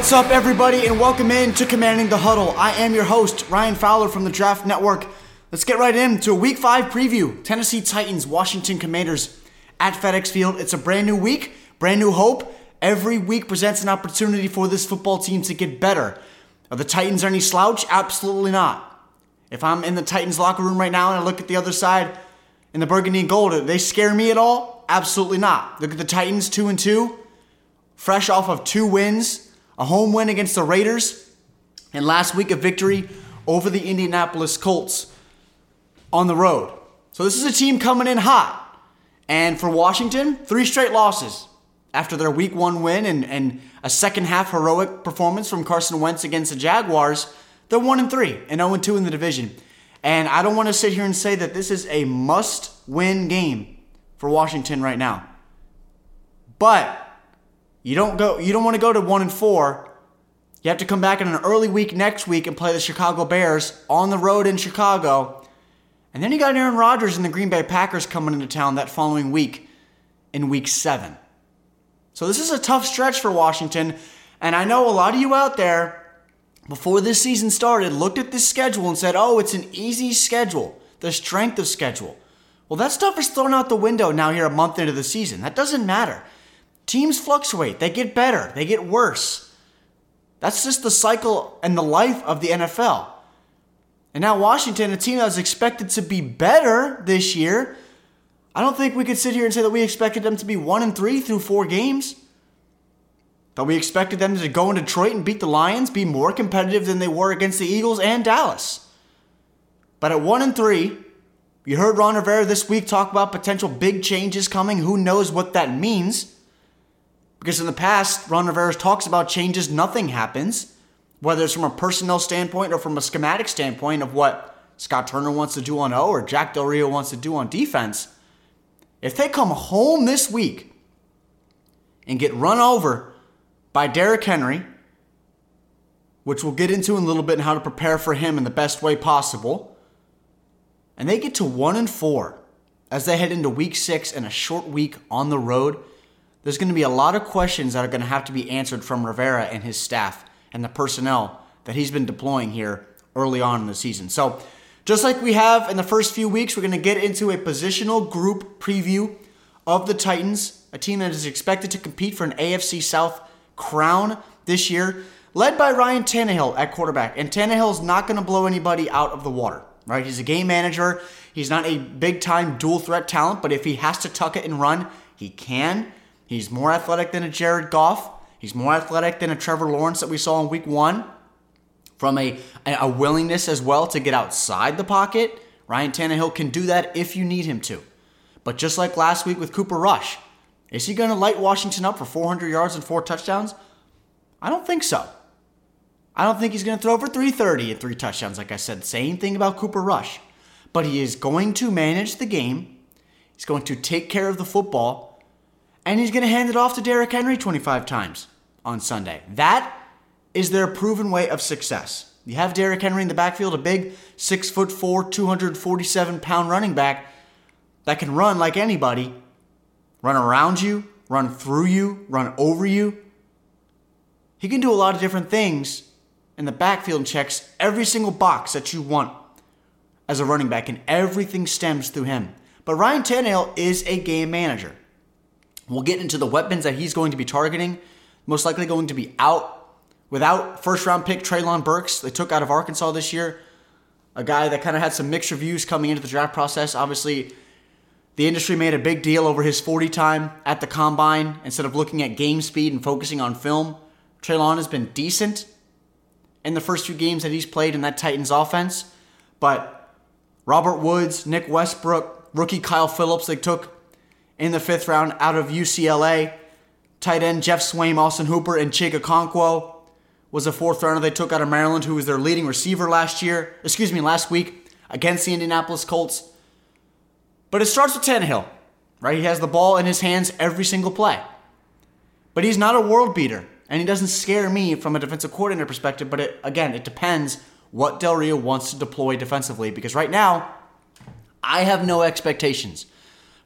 What's up, everybody, and welcome in to Commanding the Huddle. I am your host, Ryan Fowler from the Draft Network. Let's get right into a Week 5 preview Tennessee Titans, Washington Commanders at FedEx Field. It's a brand new week, brand new hope. Every week presents an opportunity for this football team to get better. Are the Titans any slouch? Absolutely not. If I'm in the Titans locker room right now and I look at the other side in the burgundy and gold, do they scare me at all? Absolutely not. Look at the Titans, 2 and 2, fresh off of two wins a home win against the Raiders, and last week a victory over the Indianapolis Colts on the road. So this is a team coming in hot. And for Washington, three straight losses after their week one win and, and a second half heroic performance from Carson Wentz against the Jaguars. They're 1 and 3 and 0 and 2 in the division. And I don't want to sit here and say that this is a must win game for Washington right now. But you don't go. You don't want to go to one and four. You have to come back in an early week next week and play the Chicago Bears on the road in Chicago. And then you got Aaron Rodgers and the Green Bay Packers coming into town that following week in week seven. So this is a tough stretch for Washington. And I know a lot of you out there, before this season started, looked at this schedule and said, oh, it's an easy schedule, the strength of schedule. Well, that stuff is thrown out the window now here a month into the season. That doesn't matter. Teams fluctuate, they get better, they get worse. That's just the cycle and the life of the NFL. And now Washington, a team that was expected to be better this year, I don't think we could sit here and say that we expected them to be one and three through four games. That we expected them to go in Detroit and beat the Lions, be more competitive than they were against the Eagles and Dallas. But at one and three, you heard Ron Rivera this week talk about potential big changes coming. Who knows what that means? Because in the past, Ron Rivera talks about changes, nothing happens, whether it's from a personnel standpoint or from a schematic standpoint of what Scott Turner wants to do on O or Jack Del Rio wants to do on defense. If they come home this week and get run over by Derrick Henry, which we'll get into in a little bit and how to prepare for him in the best way possible, and they get to one and four as they head into week six and a short week on the road there's going to be a lot of questions that are going to have to be answered from Rivera and his staff and the personnel that he's been deploying here early on in the season. So, just like we have in the first few weeks, we're going to get into a positional group preview of the Titans, a team that is expected to compete for an AFC South crown this year, led by Ryan Tannehill at quarterback. And Tannehill is not going to blow anybody out of the water, right? He's a game manager. He's not a big time dual threat talent, but if he has to tuck it and run, he can. He's more athletic than a Jared Goff. He's more athletic than a Trevor Lawrence that we saw in week one. From a, a willingness as well to get outside the pocket, Ryan Tannehill can do that if you need him to. But just like last week with Cooper Rush, is he going to light Washington up for 400 yards and four touchdowns? I don't think so. I don't think he's going to throw for 330 and three touchdowns, like I said. Same thing about Cooper Rush. But he is going to manage the game. He's going to take care of the football and he's going to hand it off to Derrick Henry 25 times on Sunday. That is their proven way of success. You have Derrick Henry in the backfield, a big six foot four, 247 pound running back that can run like anybody, run around you, run through you, run over you. He can do a lot of different things in the backfield and checks every single box that you want as a running back, and everything stems through him. But Ryan Tannehill is a game manager. We'll get into the weapons that he's going to be targeting. Most likely going to be out without first round pick Treylon Burks. They took out of Arkansas this year. A guy that kind of had some mixed reviews coming into the draft process. Obviously, the industry made a big deal over his 40 time at the combine instead of looking at game speed and focusing on film. Treylon has been decent in the first few games that he's played in that Titans offense, but Robert Woods, Nick Westbrook, rookie Kyle Phillips, they took in the fifth round out of UCLA. Tight end Geoff Swaim, Austin Hooper, and Chig Okonkwo. was a fourth rounder they took out of Maryland, who was their leading receiver last year, excuse me, last week against the Indianapolis Colts. But it starts with Tannehill, right? He has the ball in his hands every single play. But he's not a world beater, and he doesn't scare me from a defensive coordinator perspective. But it, again, it depends what Del Rio wants to deploy defensively, because right now, I have no expectations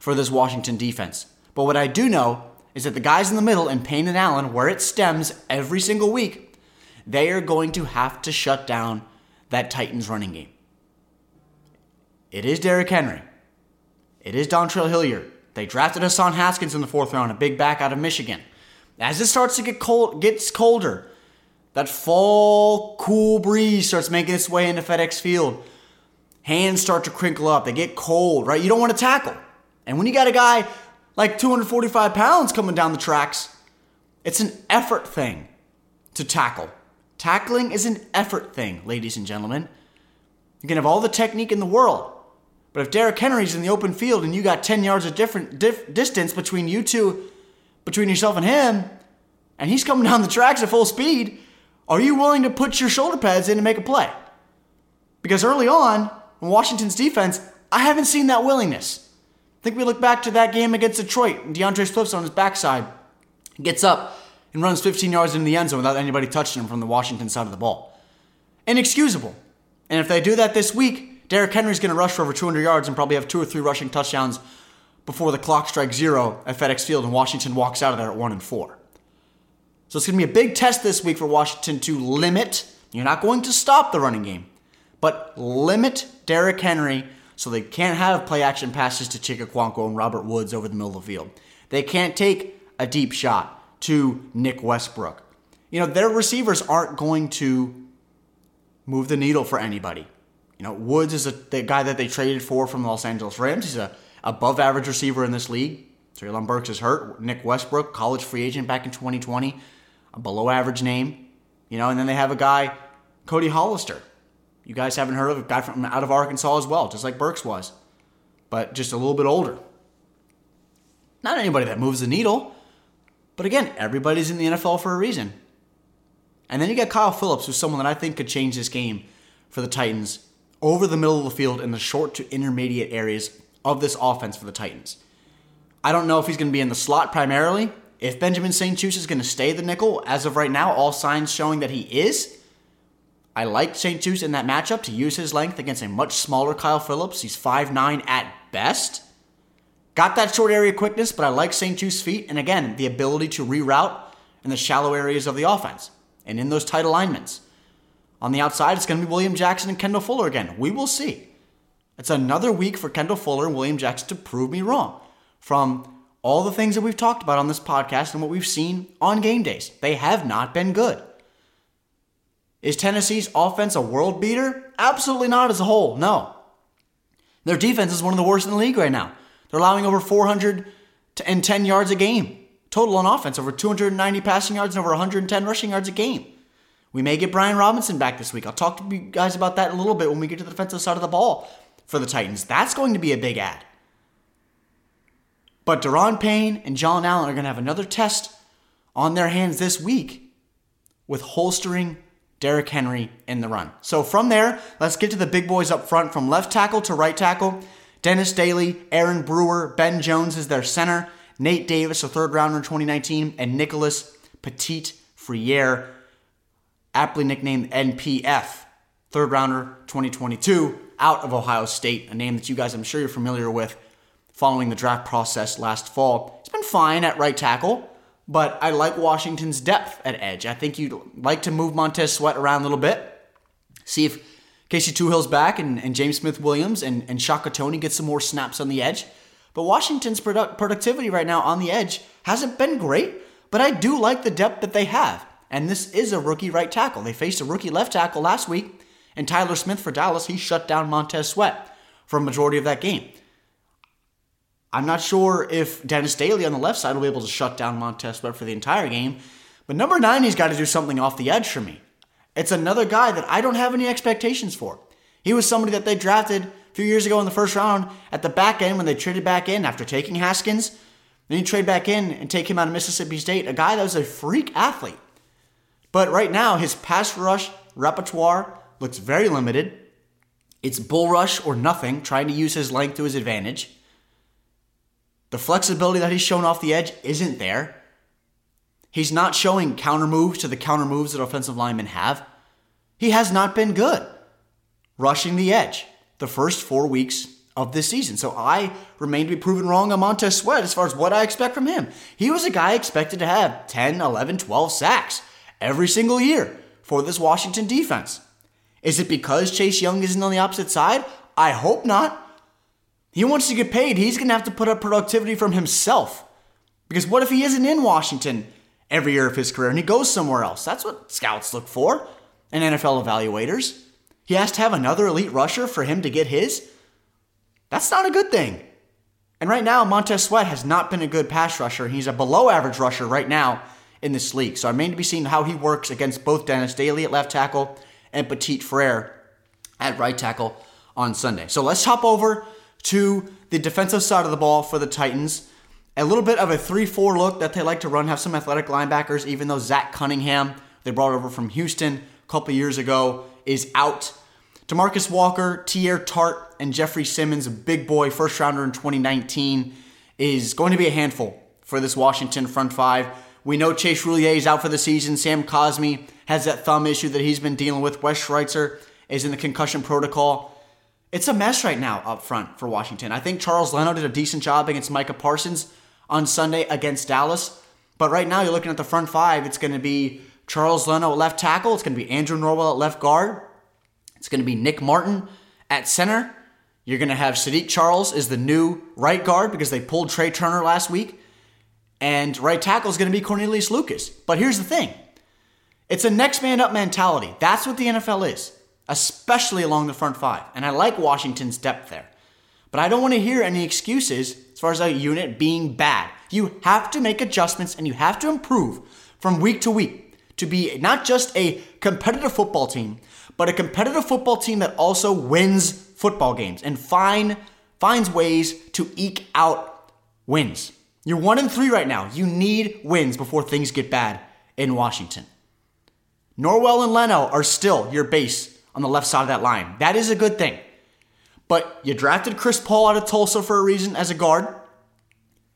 for this Washington defense. But what I do know is that the guys in the middle and Payne and Allen, where it stems every single week, they are going to have to shut down that Titans running game. It is Derrick Henry. It is Dontrell Hilliard. They drafted Hassan Haskins in the fourth round, a big back out of Michigan. As it starts to get cold, gets colder, that fall cool breeze starts making its way into FedEx Field. Hands start to crinkle up. They get cold, right? You don't want to tackle. And when you got a guy like 245 pounds coming down the tracks, it's an effort thing to tackle. Tackling is an effort thing, ladies and gentlemen. You can have all the technique in the world, but if Derrick Henry's in the open field and you got 10 yards of different dif- distance between you two, between yourself and him, and he's coming down the tracks at full speed, are you willing to put your shoulder pads in and make a play? Because early on, in Washington's defense, I haven't seen that willingness. I think we look back to that game against Detroit, and D'Andre Swift's on his backside, gets up, and runs 15 yards into the end zone without anybody touching him from the Washington side of the ball. Inexcusable. And if they do that this week, Derrick Henry's going to rush for over 200 yards and probably have two or three rushing touchdowns before the clock strikes zero at FedEx Field and Washington walks out of there at one and four. So it's going to be a big test this week for Washington to limit. You're not going to stop the running game, but limit Derrick Henry so they can't have play action passes to Chig Okonkwo and Robert Woods over the middle of the field. They can't take a deep shot to Nick Westbrook. You know, their receivers aren't going to move the needle for anybody. You know, Woods is a, the guy that they traded for from the Los Angeles Rams. He's a above average receiver in this league. Treylon Burks is hurt. Nick Westbrook, college free agent back in 2020, a below average name. You know, and then they have a guy, Cody Hollister. You guys haven't heard of a guy from out of Arkansas as well, just like Burks was, but just a little bit older. Not anybody that moves the needle. But again, everybody's in the NFL for a reason. And then you got Kyle Phillips, who's someone that I think could change this game for the Titans over the middle of the field in the short to intermediate areas of this offense for the Titans. I don't know if he's going to be in the slot primarily. If Benjamin St-Juste is going to stay the nickel, as of right now, all signs showing that he is. I like St-Juste in that matchup to use his length against a much smaller Kyle Phillips. He's 5'9 at best. Got that short area quickness, but I like St-Juste's feet, and again, the ability to reroute in the shallow areas of the offense and in those tight alignments. On the outside, it's going to be William Jackson and Kendall Fuller again. We will see. It's another week for Kendall Fuller and William Jackson to prove me wrong from all the things that we've talked about on this podcast and what we've seen on game days. They have not been good. Is Tennessee's offense a world beater? Absolutely not as a whole, no. Their defense is one of the worst in the league right now. They're allowing over 410 yards a game total on offense, over 290 passing yards and over 110 rushing yards a game. We may get Brian Robinson back this week. I'll talk to you guys about that in a little bit when we get to the defensive side of the ball for the Titans. That's going to be a big ad. But Daron Payne and John Allen are going to have another test on their hands this week with holstering Derrick Henry in the run. So from there, let's get to the big boys up front from left tackle to right tackle. Dennis Daly, Aaron Brewer, Ben Jones is their center, Nate Davis, a third rounder in 2019, and Nicholas Petit Frere, aptly nicknamed NPF, third rounder 2022, out of Ohio State, a name that you guys I'm sure you're familiar with following the draft process last fall. It's been fine at right tackle, but I like Washington's depth at edge. I think you'd like to move Montez Sweat around a little bit, see if Casey Toohill's back and, and James Smith Williams and, and Shaka Toney get some more snaps on the edge. But Washington's product, productivity right now on the edge hasn't been great, but I do like the depth that they have. And this is a rookie right tackle. They faced a rookie left tackle last week, and Tyler Smith for Dallas, he shut down Montez Sweat for a majority of that game. I'm not sure if Dennis Daly on the left side will be able to shut down Montez Sweat for the entire game, but number nine, he's got to do something off the edge for me. It's another guy that I don't have any expectations for. He was somebody that they drafted a few years ago in the first round at the back end when they traded back in after taking Haskins. Then you trade back in and take him out of Mississippi State, a guy that was a freak athlete. But right now, his pass rush repertoire looks very limited. It's bull rush or nothing, trying to use his length to his advantage. The flexibility that he's shown off the edge isn't there. He's not showing counter moves to the counter moves that offensive linemen have. He has not been good rushing the edge the first four weeks of this season. So I remain to be proven wrong on Montez Sweat as far as what I expect from him. He was a guy expected to have 10, 11, 12 sacks every single year for this Washington defense. Is it because Chase Young isn't on the opposite side? I hope not. He wants to get paid. He's going to have to put up productivity from himself. Because what if he isn't in Washington every year of his career and he goes somewhere else. That's what scouts look for and NFL evaluators. He has to have another elite rusher for him to get his. That's not a good thing. And right now, Montez Sweat has not been a good pass rusher. He's a below average rusher right now in this league. So I remain to be seen how he works against both Dennis Daly at left tackle and Petit Frere at right tackle on Sunday. So let's hop over to the defensive side of the ball for the Titans a little bit of a 3 4 look that they like to run, have some athletic linebackers, even though Zach Cunningham, they brought over from Houston a couple years ago, is out. Demarcus Walker, Teair Tart, and Jeffrey Simmons, a big boy first rounder in 2019, is going to be a handful for this Washington front five. We know Chase Roullier is out for the season. Sam Cosmi has that thumb issue that he's been dealing with. Wes Schweitzer is in the concussion protocol. It's a mess right now up front for Washington. I think Charles Leno did a decent job against Micah Parsons on Sunday against Dallas. But right now, you're looking at the front five. It's going to be Charles Leno at left tackle. It's going to be Andrew Norwell at left guard. It's going to be Nick Martin at center. You're going to have Saahdiq Charles is the new right guard because they pulled Trai Turner last week. And right tackle is going to be Cornelius Lucas. But here's the thing it's a next man up mentality. That's what the NFL is, especially along the front five. And I like Washington's depth there. But I don't want to hear any excuses as far as a unit being bad. You have to make adjustments and you have to improve from week to week to be not just a competitive football team, but a competitive football team that also wins football games and find finds ways to eke out wins. You're one and three right now. You need wins before things get bad in Washington. Norwell and Leno are still your base on the left side of that line. That is a good thing. But you drafted Chris Paul out of Tulsa for a reason as a guard.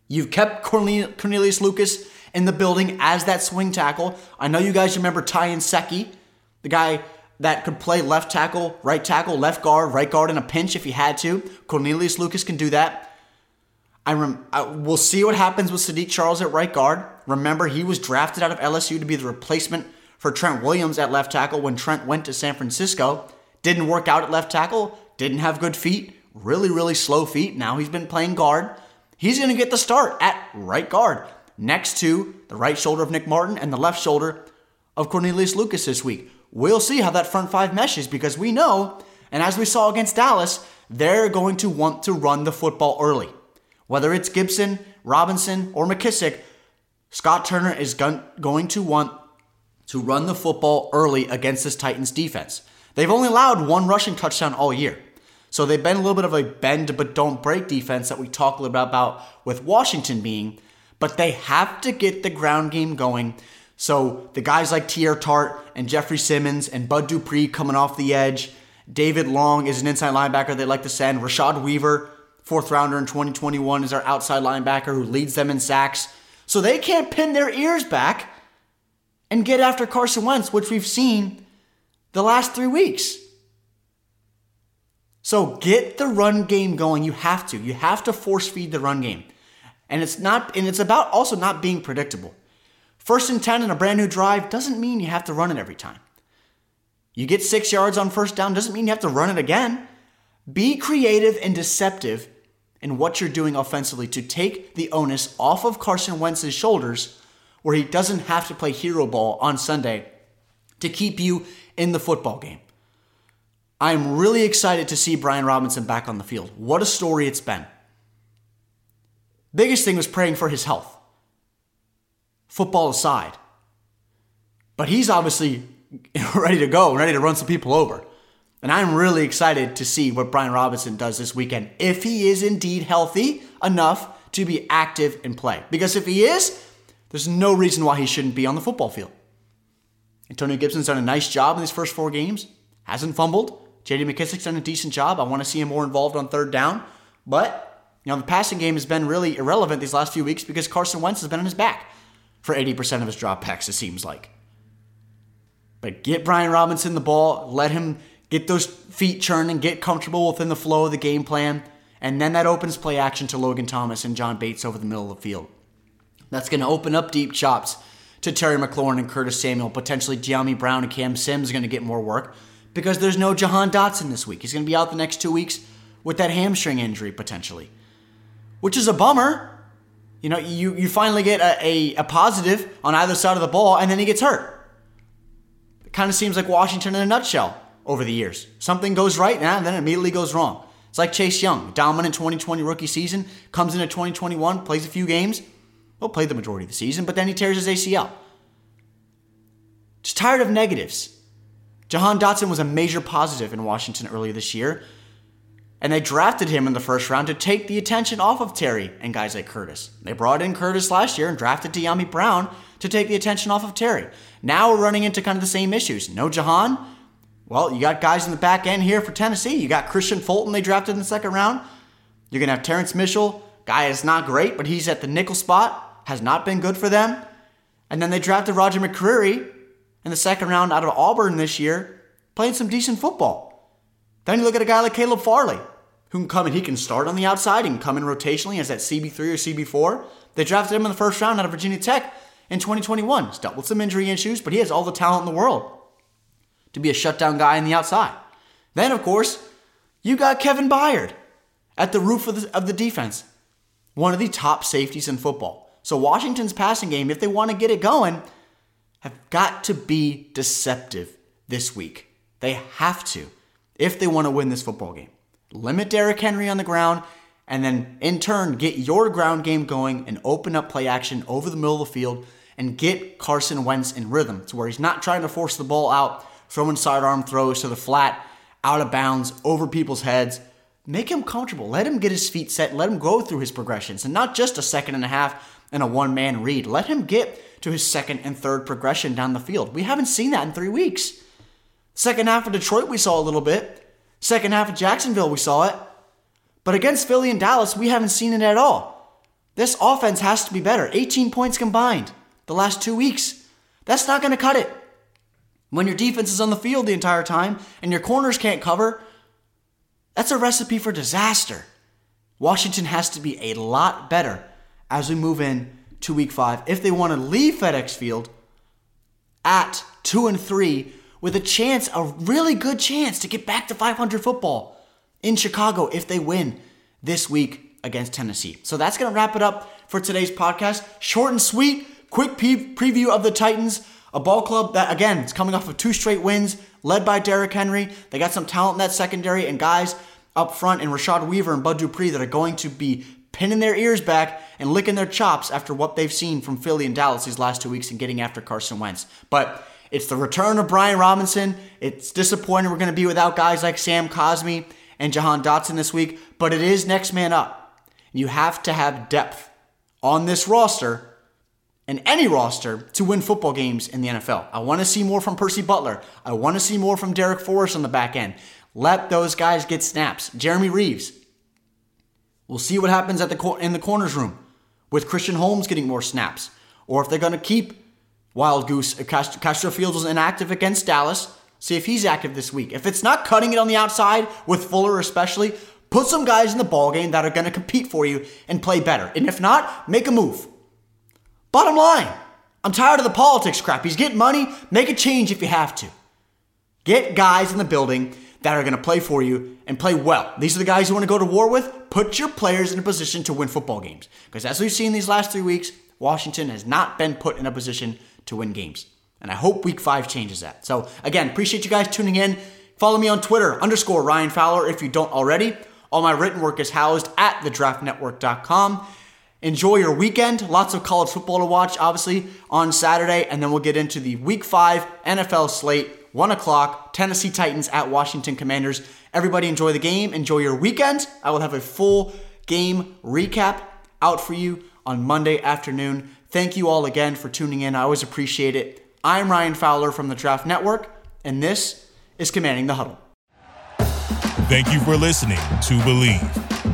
You've kept Cornelius Lucas in the building as that swing tackle. I know you guys remember Ty Nsekhe, the guy that could play left tackle, right tackle, left guard, right guard in a pinch if he had to. Cornelius Lucas can do that. I rem- I, we'll see what happens with Saahdiq Charles at right guard. Remember, he was drafted out of LSU to be the replacement for Trent Williams at left tackle when Trent went to San Francisco. Didn't work out at left tackle didn't have good feet, really, really slow feet. Now he's been playing guard. He's going to get the start at right guard next to the right shoulder of Nick Martin and the left shoulder of Cornelius Lucas this week. We'll see how that front five meshes because we know, and as we saw against Dallas, they're going to want to run the football early. Whether it's Gibson, Robinson, or McKissic, Scott Turner is going to want to run the football early against this Titans defense. They've only allowed one rushing touchdown all year. So they've been a little bit of a bend but don't break defense that we talk a little bit about with Washington being, but they have to get the ground game going. So the guys like Teair Tart and Jeffrey Simmons and Bud Dupree coming off the edge. David Long is an inside linebacker they like to send. Rashad Weaver, fourth rounder in 2021, is our outside linebacker who leads them in sacks. So they can't pin their ears back and get after Carson Wentz, which we've seen the last three weeks. So get the run game going. You have to. You have to force feed the run game. And it's not and it's about also not being predictable. First and 10 in a brand new drive doesn't mean you have to run it every time. You get 6 yards on first down doesn't mean you have to run it again. Be creative and deceptive in what you're doing offensively to take the onus off of Carson Wentz's shoulders where he doesn't have to play hero ball on Sunday to keep you in the football game. I'm really excited to see Brian Robinson back on the field. What a story it's been. Biggest thing was praying for his health. Football aside. But he's obviously ready to go, ready to run some people over. And I'm really excited to see what Brian Robinson does this weekend if he is indeed healthy enough to be active and play. Because if he is, there's no reason why he shouldn't be on the football field. Antonio Gibson's done a nice job in these first four games, hasn't fumbled. J.D. McKissic's done a decent job. I want to see him more involved on third down, but you know the passing game has been really irrelevant these last few weeks because Carson Wentz has been on his back for 80% of his dropbacks. It seems like. But get Brian Robinson the ball, let him get those feet churning, get comfortable within the flow of the game plan, and then that opens play action to Logan Thomas and John Bates over the middle of the field. That's going to open up deep chops to Terry McLaurin and Curtis Samuel. Potentially, Dyami Brown and Cam Sims are going to get more work because there's no Jahan Dotson this week. He's going to be out the next two weeks with that hamstring injury potentially, which is a bummer. You know, you, you finally get a, a, a positive on either side of the ball, and then he gets hurt. It kind of seems like Washington in a nutshell over the years. Something goes right and then it immediately goes wrong. It's like Chase Young, dominant 2020 rookie season, comes into 2021, plays a few games, well, played the majority of the season, but then he tears his ACL. Just tired of negatives. Jahan Dotson was a major positive in Washington earlier this year, and they drafted him in the first round to take the attention off of Terry and guys like Curtis. They brought in Curtis last year and drafted Dyami Brown to take the attention off of Terry. Now we're running into kind of the same issues. No Jahan. Well, you got guys in the back end here for Tennessee. You got Kristian Fulton they drafted in the second round. You're going to have Terrance Mitchell. Guy is not great, but he's at the nickel spot. Has not been good for them. And then they drafted Roger McCreary in the second round out of Auburn this year, playing some decent football. Then you look at a guy like Caleb Farley, who can come and he can start on the outside, he can come in rotationally as that CB3 or CB4. They drafted him in the first round out of Virginia Tech in 2021. He's dealt with some injury issues, but he has all the talent in the world to be a shutdown guy on the outside. Then, of course, you got Kevin Byard at the roof of the, of the defense, one of the top safeties in football. So, Washington's passing game, if they want to get it going, have got to be deceptive this week. They have to if they want to win this football game. Limit Derrick Henry on the ground, and then in turn, get your ground game going and open up play action over the middle of the field and get Carson Wentz in rhythm to where he's not trying to force the ball out, throwing sidearm throws to the flat, out of bounds, over people's heads. Make him comfortable. Let him get his feet set. Let him go through his progressions and not just a second and a half and a one man read. Let him get to his second and third progression down the field. We haven't seen that in three weeks. Second half of Detroit, we saw a little bit. Second half of Jacksonville, we saw it. But against Philly and Dallas, we haven't seen it at all. This offense has to be better. 18 points combined the last two weeks. That's not going to cut it. When your defense is on the field the entire time and your corners can't cover, that's a recipe for disaster. Washington has to be a lot better as we move in to week five if they want to leave FedEx Field at two and three with a chance, a really good chance to get back to 500 football in Chicago if they win this week against Tennessee. So that's going to wrap it up for today's podcast. Short and sweet Quick pe- preview of the Titans, a ball club that, again, is coming off of two straight wins, led by Derrick Henry. They got some talent in that secondary and guys up front and Rashad Weaver and Bud Dupree that are going to be pinning their ears back and licking their chops after what they've seen from Philly and Dallas these last two weeks and getting after Carson Wentz. But it's the return of Brian Robinson. It's disappointing we're going to be without guys like Sam Cosmi and Jahan Dotson this week, but it is next man up. You have to have depth on this roster and any roster to win football games in the NFL. I want to see more from Percy Butler. I want to see more from Darrick Forrest on the back end. Let those guys get snaps. Jeremy Reaves. We'll see what happens at the cor- in the corners room with Christian Holmes getting more snaps, or if they're going to keep Wildgoose. Uh, Castro Fields was inactive against Dallas. See if he's active this week. If it's not cutting it on the outside with Fuller, especially, put some guys in the ball game that are going to compete for you and play better. And if not, make a move. Bottom line, I'm tired of the politics crap. He's getting money. Make a change if you have to. Get guys in the building that are going to play for you and play well. These are the guys you want to go to war with. Put your players in a position to win football games. Because as we've seen these last three weeks, Washington has not been put in a position to win games. And I hope week five changes that. So again, appreciate you guys tuning in. Follow me on Twitter, underscore Ryan Fowler if you don't already. All my written work is housed at thedraftnetwork.com. Enjoy your weekend. Lots of college football to watch, obviously, on Saturday. And then we'll get into the week five NFL slate, 1 o'clock, Tennessee Titans at Washington Commanders. Everybody enjoy the game. Enjoy your weekend. I will have a full game recap out for you on Monday afternoon. Thank you all again for tuning in. I always appreciate it. I'm Ryan Fowler from the Draft Network, and this is Commanding the Huddle. Thank you for listening to Bleav.